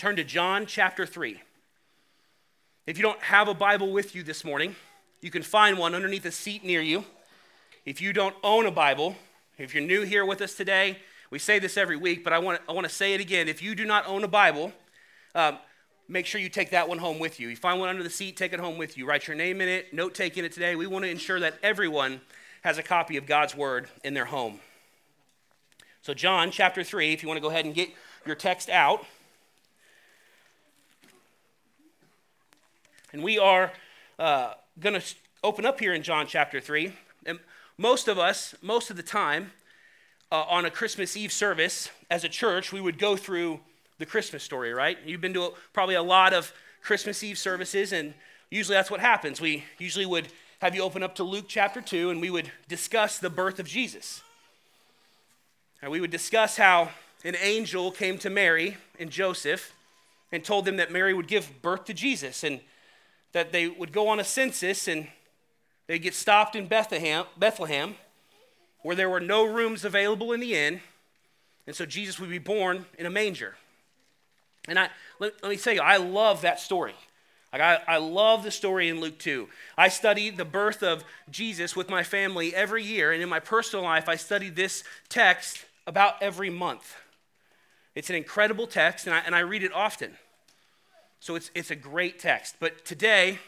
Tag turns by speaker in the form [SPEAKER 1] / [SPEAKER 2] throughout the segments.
[SPEAKER 1] turn to John chapter 3. If you don't have a Bible with you this morning, you can find one underneath a seat near you. If you don't own a Bible, if you're new here with us today, we say this every week, but I want, I want to say it again. If you do not own a Bible, um, make sure you take that one home with you. You find one under the seat, take it home with you. Write your name in it, note take in it today. We want to ensure that everyone has a copy of God's Word in their home. So, John chapter 3, if you want to go ahead and get your text out. And we are uh, going to open up here in John chapter 3. And most of us, most of the time, uh, on a Christmas Eve service as a church, we would go through the Christmas story, right? You've been to a, probably a lot of Christmas Eve services, and usually that's what happens. We usually would have you open up to Luke chapter 2, and we would discuss the birth of Jesus. And we would discuss how an angel came to Mary and Joseph and told them that Mary would give birth to Jesus. And that they would go on a census and they'd get stopped in Bethlehem, Bethlehem, where there were no rooms available in the inn, and so Jesus would be born in a manger. And I let, let me tell you, I love that story. Like I, I love the story in Luke 2. I study the birth of Jesus with my family every year, and in my personal life, I study this text about every month. It's an incredible text, and I, and I read it often. So it's, it's a great text. But today,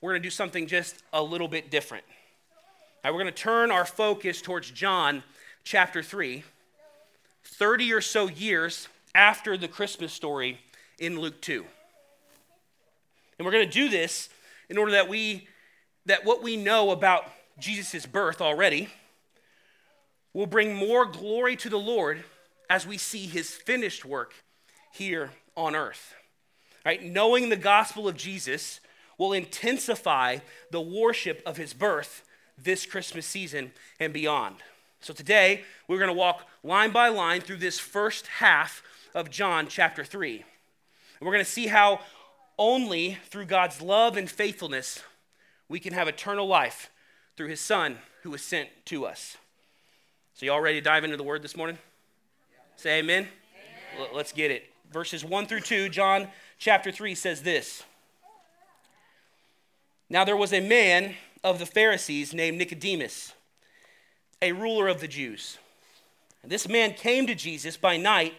[SPEAKER 1] we're going to do something just a little bit different. Now, we're going to turn our focus towards John chapter 3, 30 or so years after the Christmas story in Luke 2. And we're going to do this in order that we that what we know about Jesus' birth already will bring more glory to the Lord as we see his finished work here on earth. Right? Knowing the gospel of Jesus will intensify the worship of his birth this Christmas season and beyond. So today, we're going to walk line by line through this first half of John chapter 3. And we're going to see how only through God's love and faithfulness we can have eternal life through his son who was sent to us. So y'all ready to dive into the word this morning? Say amen. amen. Let's get it. Verses 1 through 2, John chapter 3 says this Now there was a man of the Pharisees named Nicodemus, a ruler of the Jews. And this man came to Jesus by night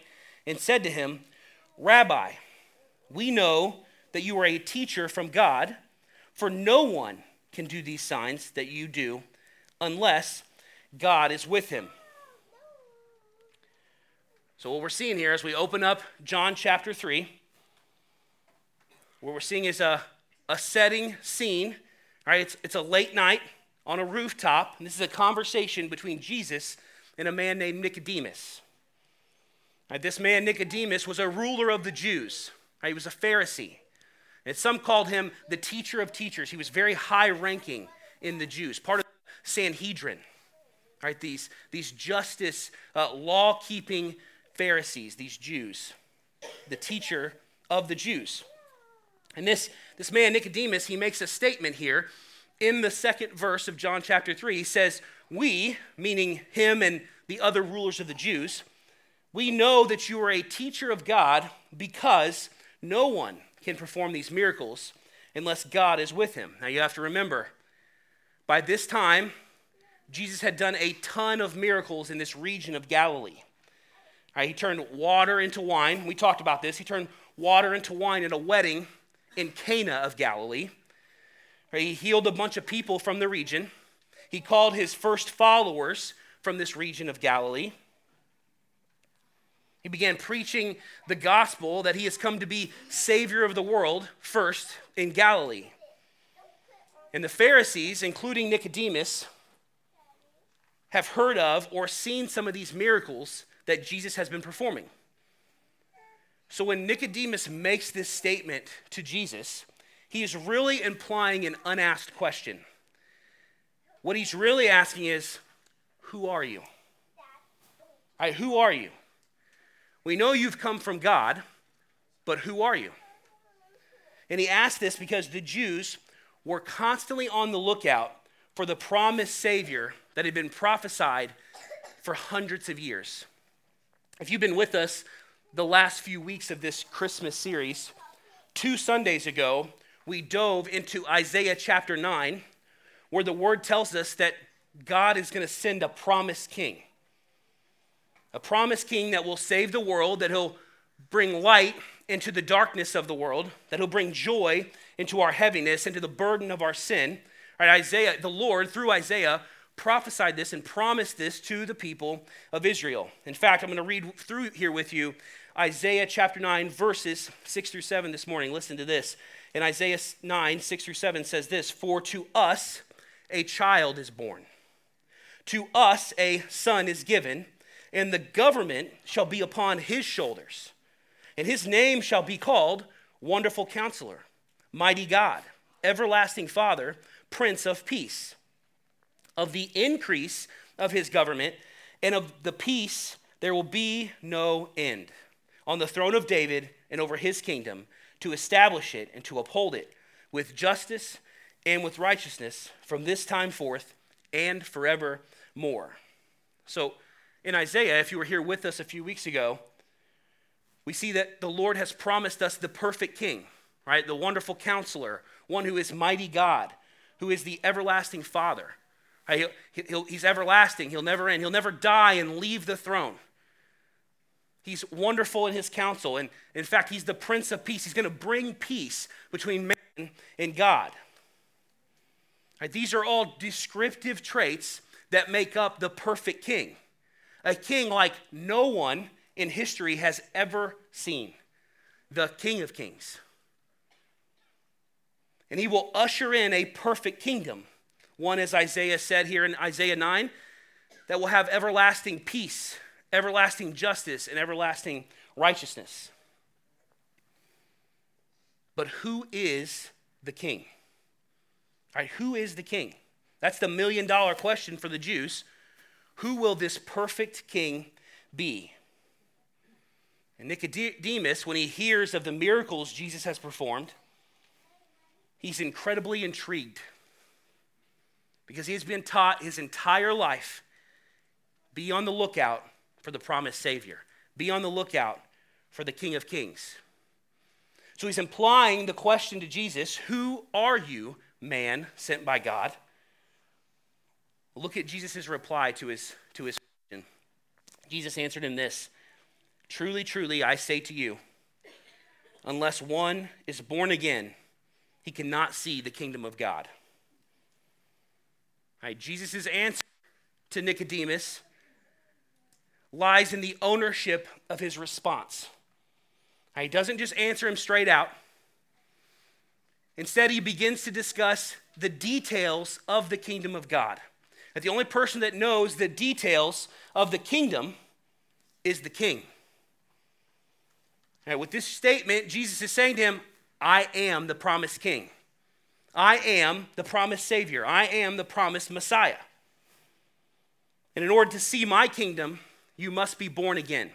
[SPEAKER 1] and said to him, Rabbi, we know that you are a teacher from God, for no one can do these signs that you do unless God is with him. So, what we're seeing here as we open up John chapter 3, what we're seeing is a, a setting scene, right? It's, it's a late night on a rooftop, and this is a conversation between Jesus and a man named Nicodemus. Right, this man, Nicodemus, was a ruler of the Jews. Right? He was a Pharisee. And some called him the teacher of teachers. He was very high ranking in the Jews, part of the Sanhedrin. Right? These, these justice, uh, law keeping Pharisees, these Jews, the teacher of the Jews. And this, this man, Nicodemus, he makes a statement here in the second verse of John chapter 3. He says, We, meaning him and the other rulers of the Jews, we know that you are a teacher of God because no one can perform these miracles unless God is with him. Now you have to remember, by this time, Jesus had done a ton of miracles in this region of Galilee. Right, he turned water into wine. We talked about this. He turned water into wine at a wedding in Cana of Galilee. He healed a bunch of people from the region. He called his first followers from this region of Galilee. He began preaching the gospel that he has come to be Savior of the world first in Galilee. And the Pharisees, including Nicodemus, have heard of or seen some of these miracles that Jesus has been performing. So when Nicodemus makes this statement to Jesus, he is really implying an unasked question. What he's really asking is, Who are you? Right, who are you? We know you've come from God, but who are you? And he asked this because the Jews were constantly on the lookout for the promised Savior that had been prophesied for hundreds of years. If you've been with us the last few weeks of this Christmas series, two Sundays ago, we dove into Isaiah chapter 9, where the word tells us that God is going to send a promised king. A promised king that will save the world, that he'll bring light into the darkness of the world, that he'll bring joy into our heaviness, into the burden of our sin. Right, Isaiah, the Lord, through Isaiah, prophesied this and promised this to the people of Israel. In fact, I'm going to read through here with you Isaiah chapter 9, verses 6 through 7 this morning. Listen to this. In Isaiah 9, 6 through 7 says this For to us a child is born, to us a son is given, and the government shall be upon his shoulders. And his name shall be called Wonderful Counselor, Mighty God, Everlasting Father, Prince of Peace. Of the increase of his government and of the peace, there will be no end on the throne of David and over his kingdom to establish it and to uphold it with justice and with righteousness from this time forth and forevermore. So, in Isaiah, if you were here with us a few weeks ago, we see that the Lord has promised us the perfect king, right? The wonderful counselor, one who is mighty God, who is the everlasting Father. Right? He'll, he'll, he's everlasting, he'll never end, he'll never die and leave the throne. He's wonderful in his counsel. And in fact, he's the Prince of Peace. He's going to bring peace between man and God. Right, these are all descriptive traits that make up the perfect king. A king like no one in history has ever seen. The King of Kings. And he will usher in a perfect kingdom. One, as Isaiah said here in Isaiah 9, that will have everlasting peace everlasting justice and everlasting righteousness. But who is the king? All right, who is the king? That's the million dollar question for the Jews. Who will this perfect king be? And Nicodemus, when he hears of the miracles Jesus has performed, he's incredibly intrigued because he has been taught his entire life be on the lookout for the promised Savior. Be on the lookout for the King of Kings. So he's implying the question to Jesus Who are you, man sent by God? Look at Jesus' reply to his, to his question. Jesus answered him this Truly, truly, I say to you, unless one is born again, he cannot see the kingdom of God. All right, Jesus' answer to Nicodemus lies in the ownership of his response. Now, he doesn't just answer him straight out. Instead, he begins to discuss the details of the kingdom of God. That the only person that knows the details of the kingdom is the king. Now, with this statement, Jesus is saying to him, I am the promised king. I am the promised Savior. I am the promised Messiah. And in order to see my kingdom, you must be born again.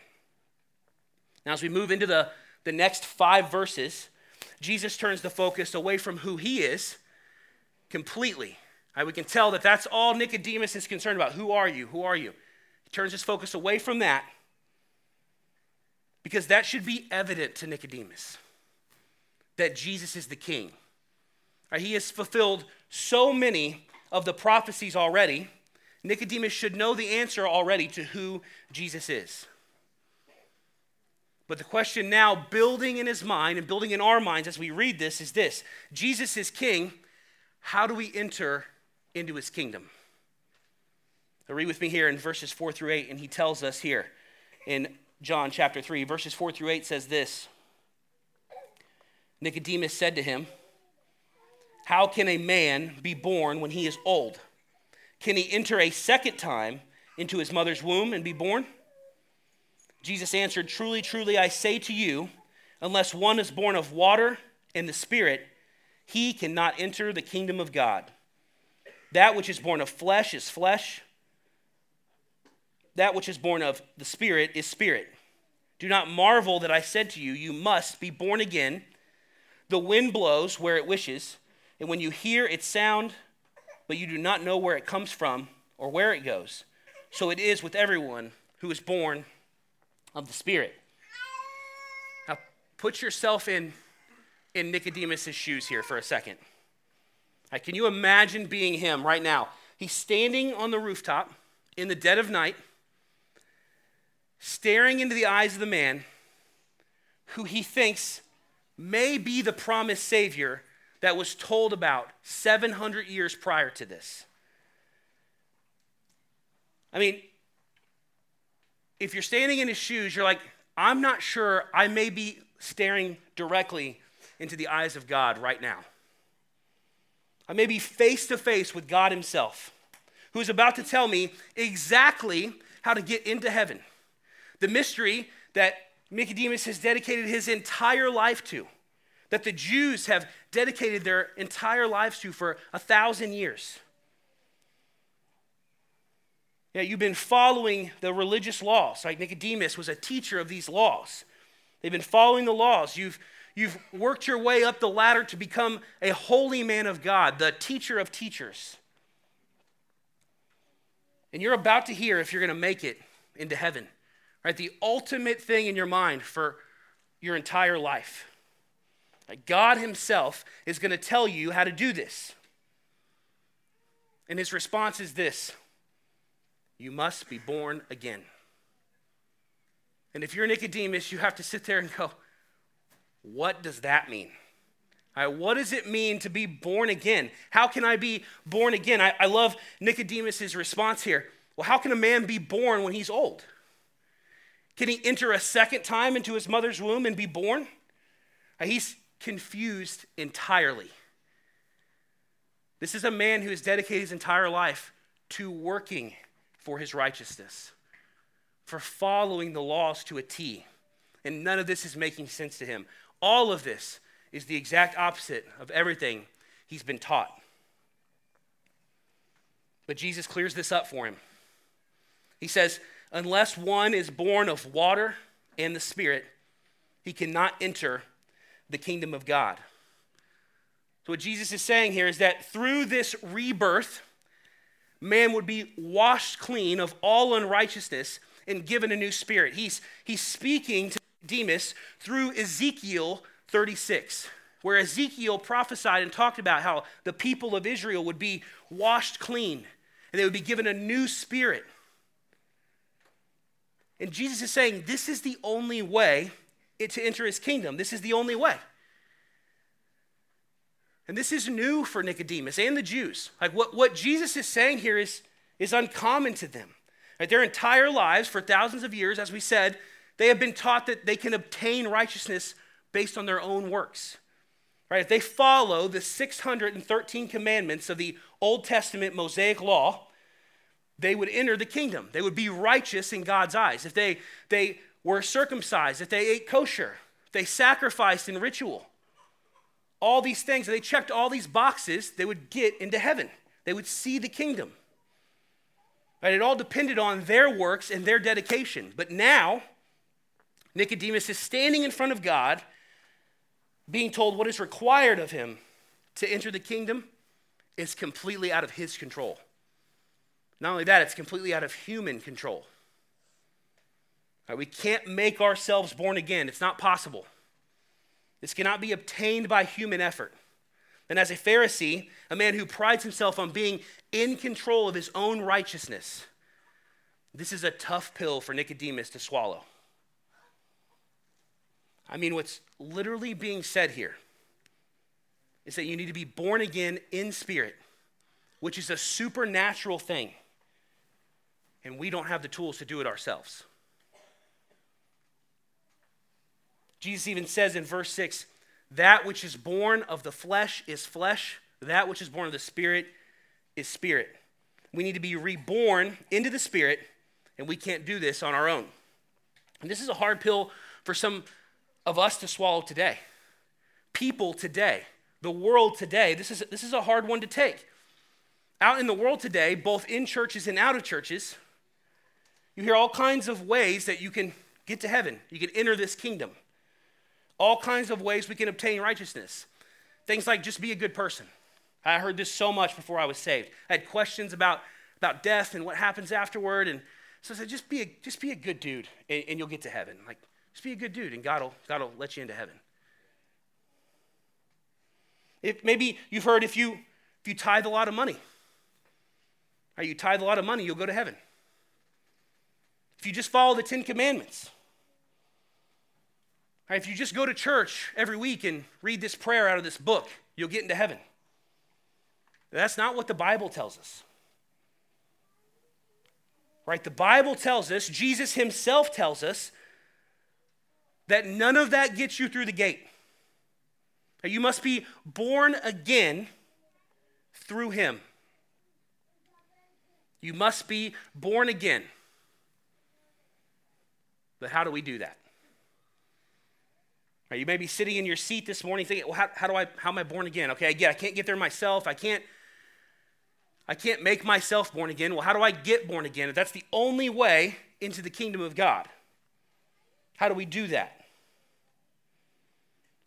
[SPEAKER 1] Now, as we move into the, the next five verses, Jesus turns the focus away from who he is completely. Right, we can tell that that's all Nicodemus is concerned about. Who are you? Who are you? He turns his focus away from that because that should be evident to Nicodemus that Jesus is the king. Right, he has fulfilled so many of the prophecies already Nicodemus should know the answer already to who Jesus is. But the question now, building in his mind and building in our minds as we read this, is this Jesus is king. How do we enter into his kingdom? Now read with me here in verses 4 through 8, and he tells us here in John chapter 3, verses 4 through 8 says this Nicodemus said to him, How can a man be born when he is old? Can he enter a second time into his mother's womb and be born? Jesus answered, Truly, truly, I say to you, unless one is born of water and the Spirit, he cannot enter the kingdom of God. That which is born of flesh is flesh, that which is born of the Spirit is spirit. Do not marvel that I said to you, You must be born again. The wind blows where it wishes, and when you hear its sound, but you do not know where it comes from or where it goes. So it is with everyone who is born of the Spirit. Now, put yourself in, in Nicodemus' shoes here for a second. Like, can you imagine being him right now? He's standing on the rooftop in the dead of night, staring into the eyes of the man who he thinks may be the promised Savior that was told about 700 years prior to this. I mean, if you're standing in his shoes, you're like, I'm not sure I may be staring directly into the eyes of God right now. I may be face to face with God Himself, who is about to tell me exactly how to get into heaven. The mystery that Nicodemus has dedicated his entire life to, that the Jews have dedicated their entire lives to for a thousand years. Yeah, you've been following the religious laws. Like Nicodemus was a teacher of these laws. They've been following the laws. You've, you've worked your way up the ladder to become a holy man of God, the teacher of teachers. And you're about to hear if you're going to make it into heaven, right? The ultimate thing in your mind for your entire life. God Himself is going to tell you how to do this. And His response is this You must be born again. And if you're Nicodemus, you have to sit there and go, what does that mean? Right, what does it mean to be born again? How can I be born again? I, I love Nicodemus' response here. Well, how can a man be born when he's old? Can he enter a second time into his mother's womb and be born? Uh, he's confused entirely. This is a man who has dedicated his entire life to working for his righteousness for following the laws to a T. And none of this is making sense to him. All of this is the exact opposite of everything he's been taught. But Jesus clears this up for him. He says, Unless one is born of water and the Spirit, he cannot enter the kingdom of God. So, what Jesus is saying here is that through this rebirth, man would be washed clean of all unrighteousness and given a new spirit. He's, he's speaking to Demas through Ezekiel 36, where Ezekiel prophesied and talked about how the people of Israel would be washed clean and they would be given a new spirit. And Jesus is saying this is the only way to enter his kingdom. This is the only way. And this is new for Nicodemus and the Jews. Like what, what Jesus is saying here is, is uncommon to them. Right? Their entire lives, for thousands of years, as we said, they have been taught that they can obtain righteousness based on their own works. Right? If they follow the 613 commandments of the Old Testament Mosaic law, they would enter the kingdom. They would be righteous in God's eyes. If they, they were circumcised, if they ate kosher, if they sacrificed in ritual, all these things, they checked all these boxes, they would get into heaven. They would see the kingdom. Right? It all depended on their works and their dedication. But now, Nicodemus is standing in front of God, being told what is required of him to enter the kingdom is completely out of his control. Not only that, it's completely out of human control. Right? We can't make ourselves born again, it's not possible. This cannot be obtained by human effort. And as a Pharisee, a man who prides himself on being in control of his own righteousness, this is a tough pill for Nicodemus to swallow. I mean, what's literally being said here is that you need to be born again in spirit, which is a supernatural thing. And we don't have the tools to do it ourselves. Jesus even says in verse 6 that which is born of the flesh is flesh, that which is born of the spirit is spirit. We need to be reborn into the spirit, and we can't do this on our own. And this is a hard pill for some of us to swallow today. People today, the world today, this is, this is a hard one to take. Out in the world today, both in churches and out of churches, you hear all kinds of ways that you can get to heaven, you can enter this kingdom all kinds of ways we can obtain righteousness. Things like just be a good person. I heard this so much before I was saved. I had questions about, about death and what happens afterward. And so I said, just be a, just be a good dude and, and you'll get to heaven. Like, Just be a good dude, and God will, God will let you into heaven. If, maybe you've heard if you, if you tithe a lot of money, or you tithe a lot of money, you'll go to heaven. If you just follow the Ten Commandments, or if you just go to church every week and read this prayer out of this book, you'll get into heaven. That's not what the Bible tells us. Right? The Bible tells us, Jesus himself tells us, that none of that gets you through the gate. You must be born again through him. You must be born again. But how do we do that? You may be sitting in your seat this morning thinking, well, how, how do I, how am I born again? Okay, again, I can't get there myself. I can't, I can't make myself born again. Well, how do I get born again? If that's the only way into the kingdom of God, how do we do that?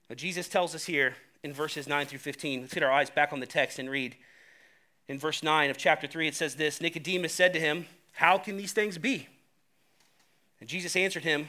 [SPEAKER 1] Now, Jesus tells us here in verses 9 through 15. Let's get our eyes back on the text and read. In verse 9 of chapter 3, it says this Nicodemus said to him, How can these things be? And Jesus answered him,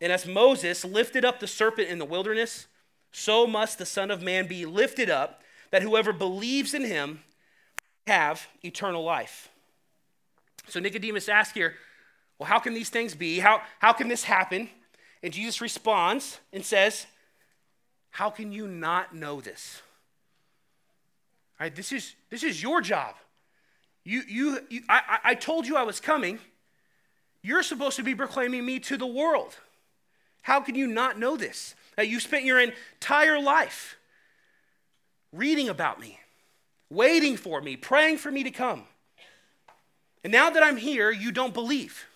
[SPEAKER 1] And as Moses lifted up the serpent in the wilderness, so must the Son of Man be lifted up, that whoever believes in him have eternal life. So Nicodemus asks here, well, how can these things be? How, how can this happen? And Jesus responds and says, How can you not know this? All right, this is, this is your job. You, you, you I, I told you I was coming. You're supposed to be proclaiming me to the world. How can you not know this? That you spent your entire life reading about me, waiting for me, praying for me to come. And now that I'm here, you don't believe.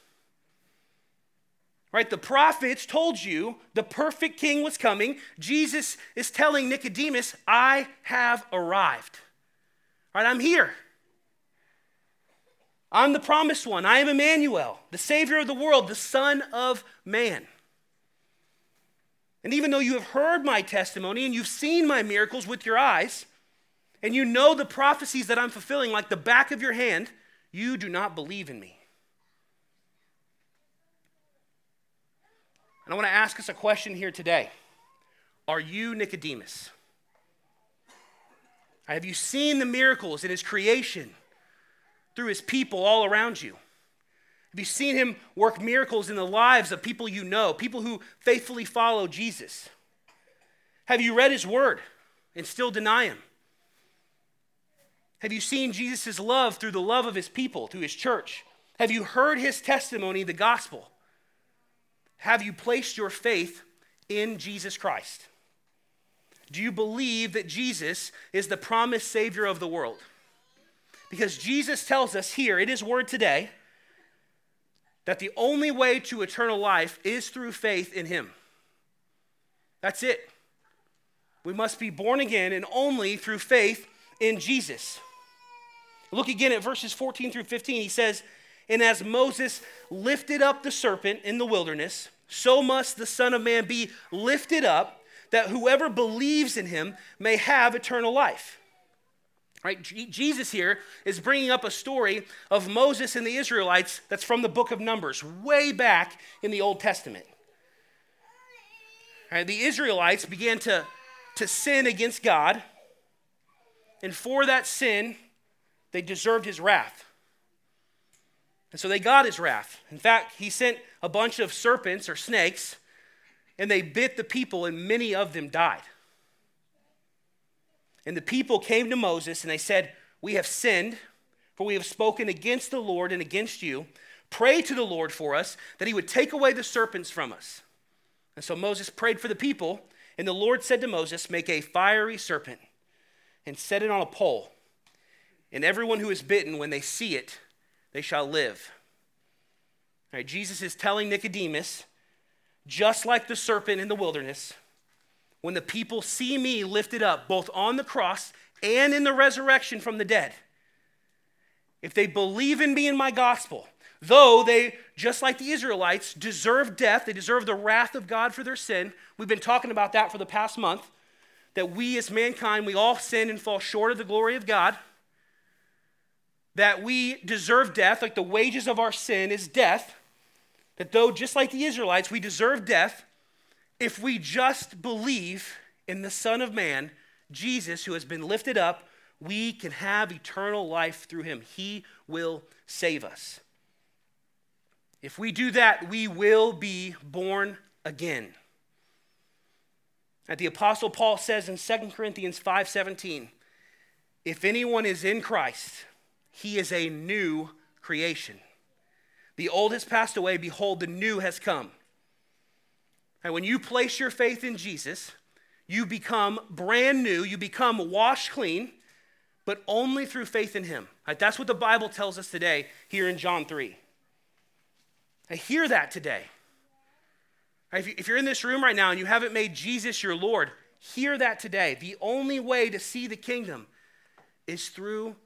[SPEAKER 1] Right? The prophets told you the perfect king was coming. Jesus is telling Nicodemus, I have arrived. Right? I'm here. I'm the promised one. I am Emmanuel, the Savior of the world, the Son of Man. And even though you have heard my testimony and you've seen my miracles with your eyes, and you know the prophecies that I'm fulfilling like the back of your hand, you do not believe in me. And I want to ask us a question here today Are you Nicodemus? Have you seen the miracles in his creation through his people all around you? Have you seen him work miracles in the lives of people you know, people who faithfully follow Jesus? Have you read his word and still deny him? Have you seen Jesus' love through the love of his people, through his church? Have you heard his testimony, the gospel? Have you placed your faith in Jesus Christ? Do you believe that Jesus is the promised Savior of the world? Because Jesus tells us here in His Word today that the only way to eternal life is through faith in Him. That's it. We must be born again and only through faith in Jesus. Look again at verses 14 through 15. He says, And as Moses lifted up the serpent in the wilderness, so must the Son of Man be lifted up that whoever believes in him may have eternal life. Right? Jesus here is bringing up a story of Moses and the Israelites that's from the book of Numbers, way back in the Old Testament. Right? The Israelites began to, to sin against God, and for that sin, they deserved his wrath. And so they got his wrath. In fact, he sent a bunch of serpents or snakes, and they bit the people, and many of them died. And the people came to Moses and they said, We have sinned, for we have spoken against the Lord and against you. Pray to the Lord for us that he would take away the serpents from us. And so Moses prayed for the people, and the Lord said to Moses, Make a fiery serpent and set it on a pole. And everyone who is bitten, when they see it, they shall live. Right, Jesus is telling Nicodemus, just like the serpent in the wilderness, when the people see me lifted up, both on the cross and in the resurrection from the dead, if they believe in me and my gospel, though they, just like the Israelites, deserve death, they deserve the wrath of God for their sin. We've been talking about that for the past month, that we as mankind, we all sin and fall short of the glory of God that we deserve death, like the wages of our sin is death, that though, just like the Israelites, we deserve death, if we just believe in the Son of Man, Jesus, who has been lifted up, we can have eternal life through him. He will save us. If we do that, we will be born again. As the apostle Paul says in 2 Corinthians 5:17, if anyone is in Christ, he is a new creation. The old has passed away, behold, the new has come. And when you place your faith in Jesus, you become brand new, you become washed clean, but only through faith in Him. Right? That's what the Bible tells us today here in John 3. I hear that today. If you're in this room right now and you haven't made Jesus your Lord, hear that today. The only way to see the kingdom is through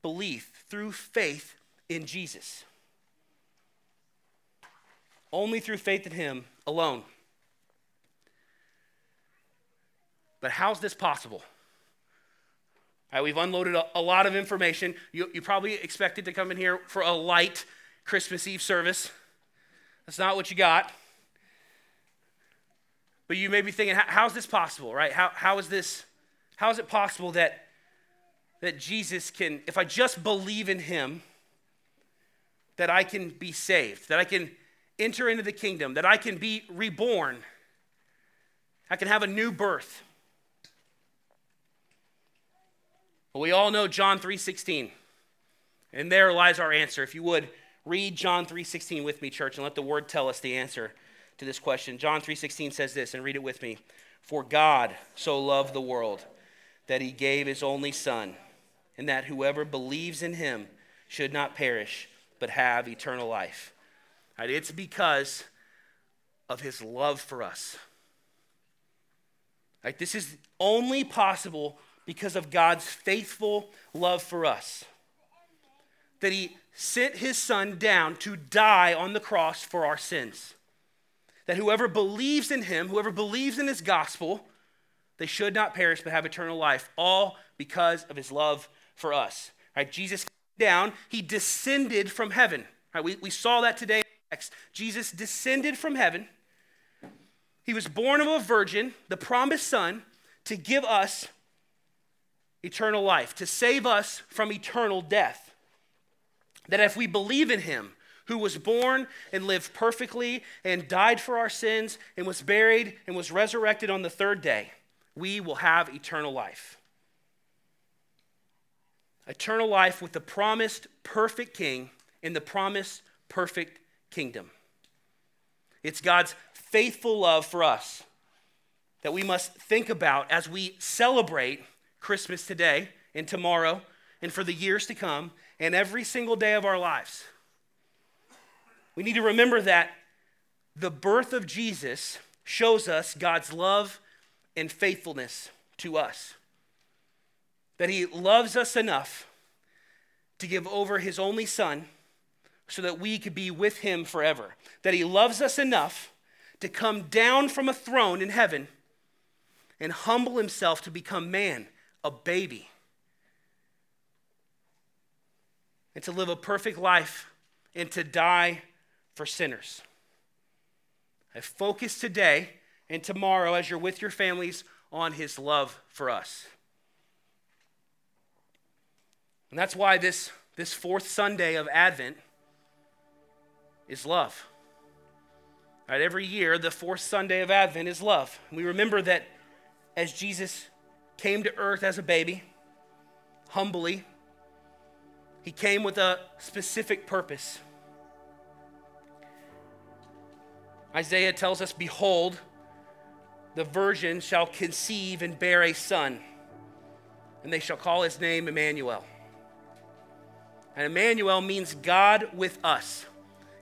[SPEAKER 1] belief, through faith in Jesus. Only through faith in Him alone. But how's this possible? Right, we've unloaded a, a, lot of information. You, you probably expected to come in here for a light Christmas Eve service. That's not what you got. But you may be thinking, how's this possible, right? How, how is this, how is it possible that that Jesus can, if I just believe in him, that I can be saved, that I can enter into the kingdom, that I can be reborn, I can have a new birth. Well, we all know John 3:16. And there lies our answer. If you would read John 3:16 with me, church, and let the word tell us the answer to this question. John 3:16 says this, and read it with me. For God so loved the world that he gave his only son and that whoever believes in him should not perish, but have eternal life. Right, it's because of his love for us. Right, this is only possible because of God's faithful love for us. That he sent his son down to die on the cross for our sins. That whoever believes in him, whoever believes in his gospel, they should not perish but have eternal life, all because of his love for us. Right? Jesus came down, he descended from heaven. Right? We, we saw that today Jesus descended from heaven. He was born of a virgin, the promised son, to give us eternal life, to save us from eternal death. That if we believe in him, who was born and lived perfectly and died for our sins and was buried and was resurrected on the third day, we will have eternal life eternal life with the promised perfect king in the promised perfect kingdom. It's God's faithful love for us that we must think about as we celebrate Christmas today and tomorrow and for the years to come and every single day of our lives. We need to remember that the birth of Jesus shows us God's love and faithfulness to us that he loves us enough to give over his only son so that we could be with him forever. That he loves us enough to come down from a throne in heaven and humble himself to become man, a baby, and to live a perfect life and to die for sinners. I focus today and tomorrow as you're with your families on his love for us. And that's why this, this fourth Sunday of Advent is love. Right, every year, the fourth Sunday of Advent is love. We remember that as Jesus came to earth as a baby, humbly, he came with a specific purpose. Isaiah tells us, Behold, the virgin shall conceive and bear a son, and they shall call his name Emmanuel. And Emmanuel means God with us.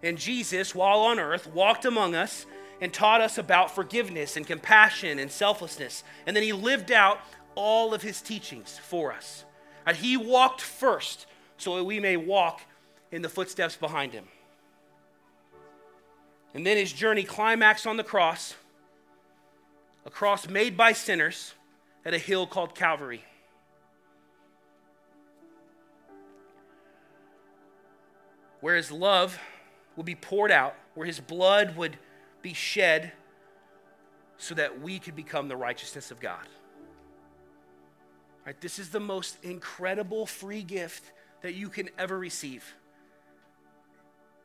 [SPEAKER 1] And Jesus, while on earth, walked among us and taught us about forgiveness and compassion and selflessness. And then he lived out all of his teachings for us. And he walked first so that we may walk in the footsteps behind him. And then his journey climaxed on the cross, a cross made by sinners at a hill called Calvary. Where his love would be poured out, where his blood would be shed so that we could become the righteousness of God. Right, this is the most incredible free gift that you can ever receive.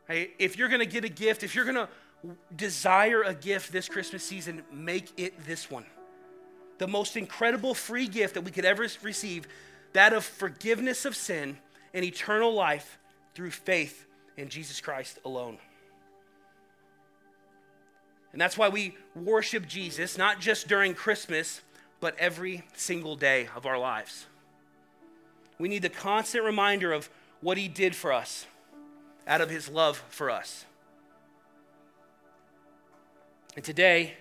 [SPEAKER 1] Right, if you're going to get a gift, if you're going to desire a gift this Christmas season, make it this one. The most incredible free gift that we could ever receive, that of forgiveness of sin and eternal life through faith in Jesus Christ alone. And that's why we worship Jesus, not just during Christmas, but every single day of our lives. We need the constant reminder of what he did for us out of his love for us. And today,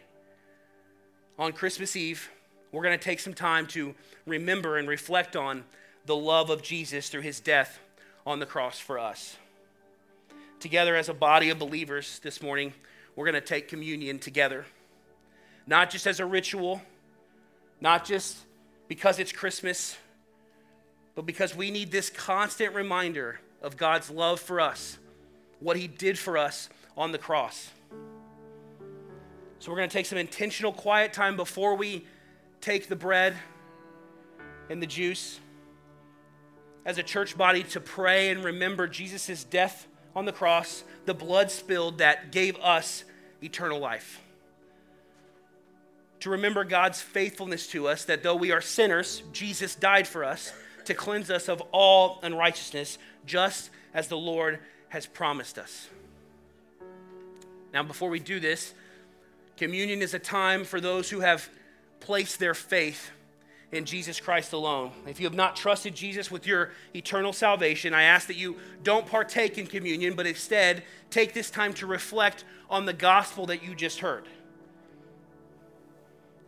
[SPEAKER 1] on Christmas Eve, we're going to take some time to remember and reflect on the love of Jesus through his death on the cross for us. Together, as a body of believers this morning, we're going to take communion together. Not just as a ritual, not just because it's Christmas, but because we need this constant reminder of God's love for us, what He did for us on the cross. So, we're going to take some intentional quiet time before we take the bread and the juice as a church body to pray and remember Jesus' death on the cross, the blood spilled that gave us eternal life. To remember God's faithfulness to us, that though we are sinners, Jesus died for us to cleanse us of all unrighteousness, just as the Lord has promised us. Now, before we do this, communion is a time for those who have placed their faith in Jesus Christ alone. If you have not trusted Jesus with your eternal salvation, I ask that you don't partake in communion, but instead take this time to reflect on the gospel that you just heard.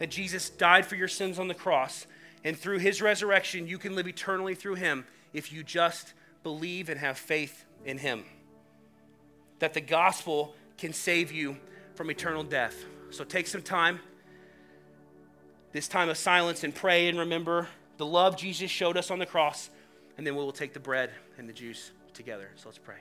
[SPEAKER 1] That Jesus died for your sins on the cross, and through his resurrection, you can live eternally through him if you just believe and have faith in him. That the gospel can save you from eternal death. So take some time this time of silence and pray and remember the love Jesus showed us on the cross, and then we will take the bread and the juice together. So let's pray.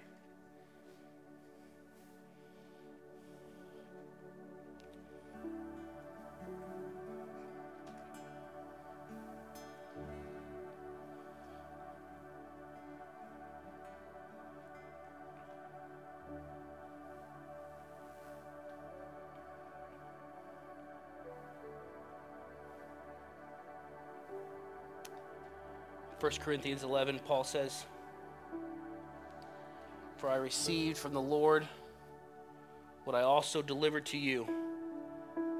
[SPEAKER 1] First Corinthians 11, Paul says, For I received from the Lord what I also delivered to you.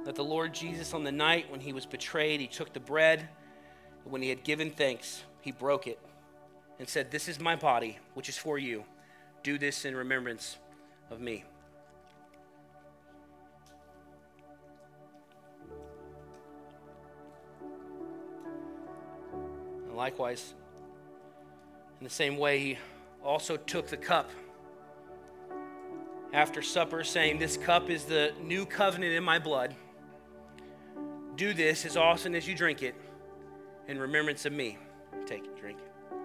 [SPEAKER 1] That the Lord Jesus, on the night when he was betrayed, he took the bread, and when he had given thanks, he broke it and said, This is my body, which is for you. Do this in remembrance of me. Likewise, in the same way, he also took the cup after supper, saying, This cup is the new covenant in my blood. Do this as often as you drink it in remembrance of me. Take it, drink it.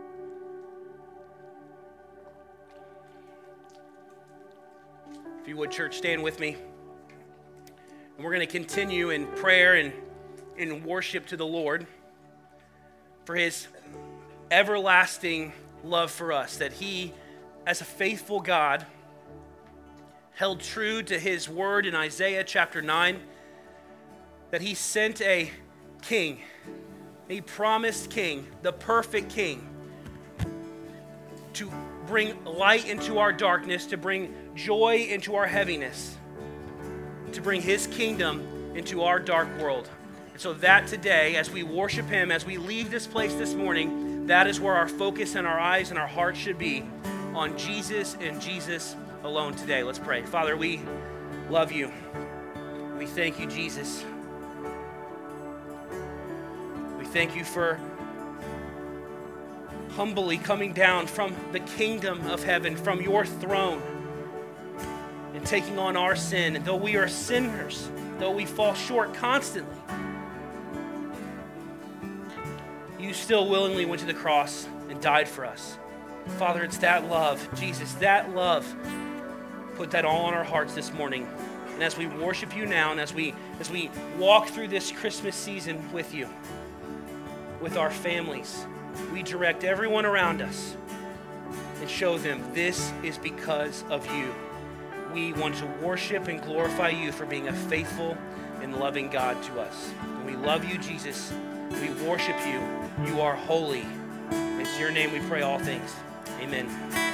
[SPEAKER 1] If you would, church, stand with me. And we're going to continue in prayer and in worship to the Lord for his everlasting love for us, that he, as a faithful God, held true to his word in Isaiah chapter 9, that he sent a king, a promised king, the perfect king, to bring light into our darkness, to bring joy into our heaviness, to bring his kingdom into our dark world. And so, that today, as we worship Him, as we leave this place this morning, that is where our focus and our eyes and our hearts should be on Jesus and Jesus alone today. Let's pray. Father, we love you. We thank you, Jesus. We thank you for humbly coming down from the kingdom of heaven, from your throne, and taking on our sin. And though we are sinners, though we fall short constantly, still willingly went to the cross and died for us. Father, it's that love, Jesus, that love. Put that all on our hearts this morning. And as we worship you now and as we as we walk through this Christmas season with you, with our families, we direct everyone around us and show them this is because of you. We want to worship and glorify you for being a faithful and loving God to us. And we love you, Jesus. We worship you. You are holy. It's your name we pray all things. Amen.